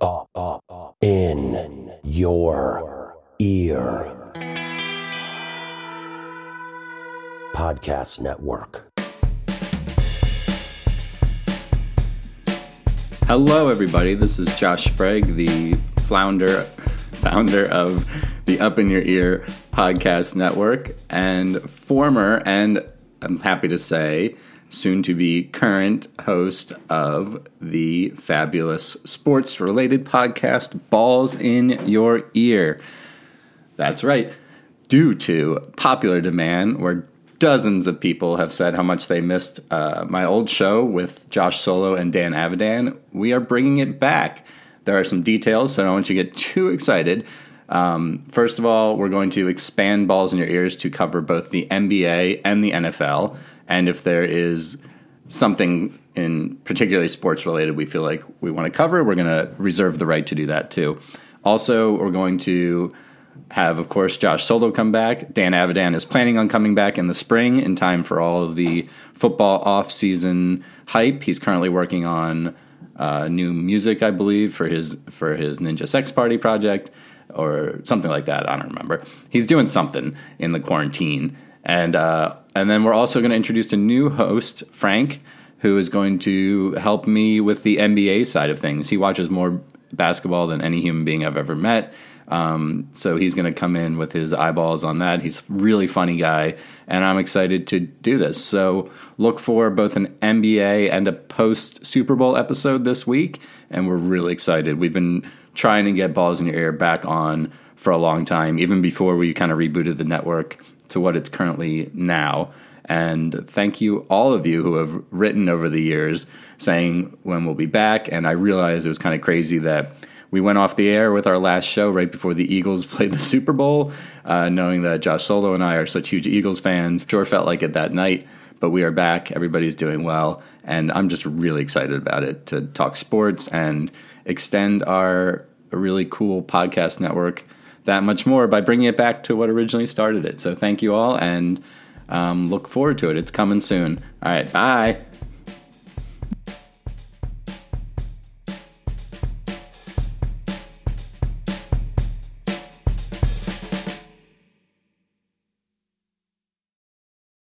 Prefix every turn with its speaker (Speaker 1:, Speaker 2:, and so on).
Speaker 1: up, up, up, in your ear. Podcast Network.
Speaker 2: Hello, everybody. This is Josh Sprague, the founder, founder of the Up in Your Ear podcast network, and former, and I'm happy to say, soon to be current host of the fabulous sports related podcast, Balls in Your Ear. That's right. Due to popular demand, where dozens of people have said how much they missed uh, my old show with Josh Solo and Dan Avidan, we are bringing it back. There are some details, so I don't want you to get too excited. Um, first of all, we're going to expand balls in your ears to cover both the NBA and the NFL. And if there is something in particularly sports related we feel like we want to cover, we're going to reserve the right to do that too. Also, we're going to have, of course, Josh Solo come back. Dan Avidan is planning on coming back in the spring in time for all of the football off-season hype. He's currently working on uh, new music, I believe, for his for his Ninja Sex Party project or something like that. I don't remember. He's doing something in the quarantine, and uh, and then we're also going to introduce a new host, Frank, who is going to help me with the NBA side of things. He watches more basketball than any human being I've ever met. Um, so he's going to come in with his eyeballs on that. He's a really funny guy, and I'm excited to do this. So look for both an NBA and a post Super Bowl episode this week, and we're really excited. We've been trying to get Balls in Your Ear back on for a long time, even before we kind of rebooted the network to what it's currently now. And thank you, all of you who have written over the years saying when we'll be back. And I realized it was kind of crazy that we went off the air with our last show right before the Eagles played the Super Bowl, uh, knowing that Josh Solo and I are such huge Eagles fans. Sure felt like it that night, but we are back. Everybody's doing well. And I'm just really excited about it to talk sports and extend our really cool podcast network that much more by bringing it back to what originally started it. So thank you all and um, look forward to it. It's coming soon. All right, bye.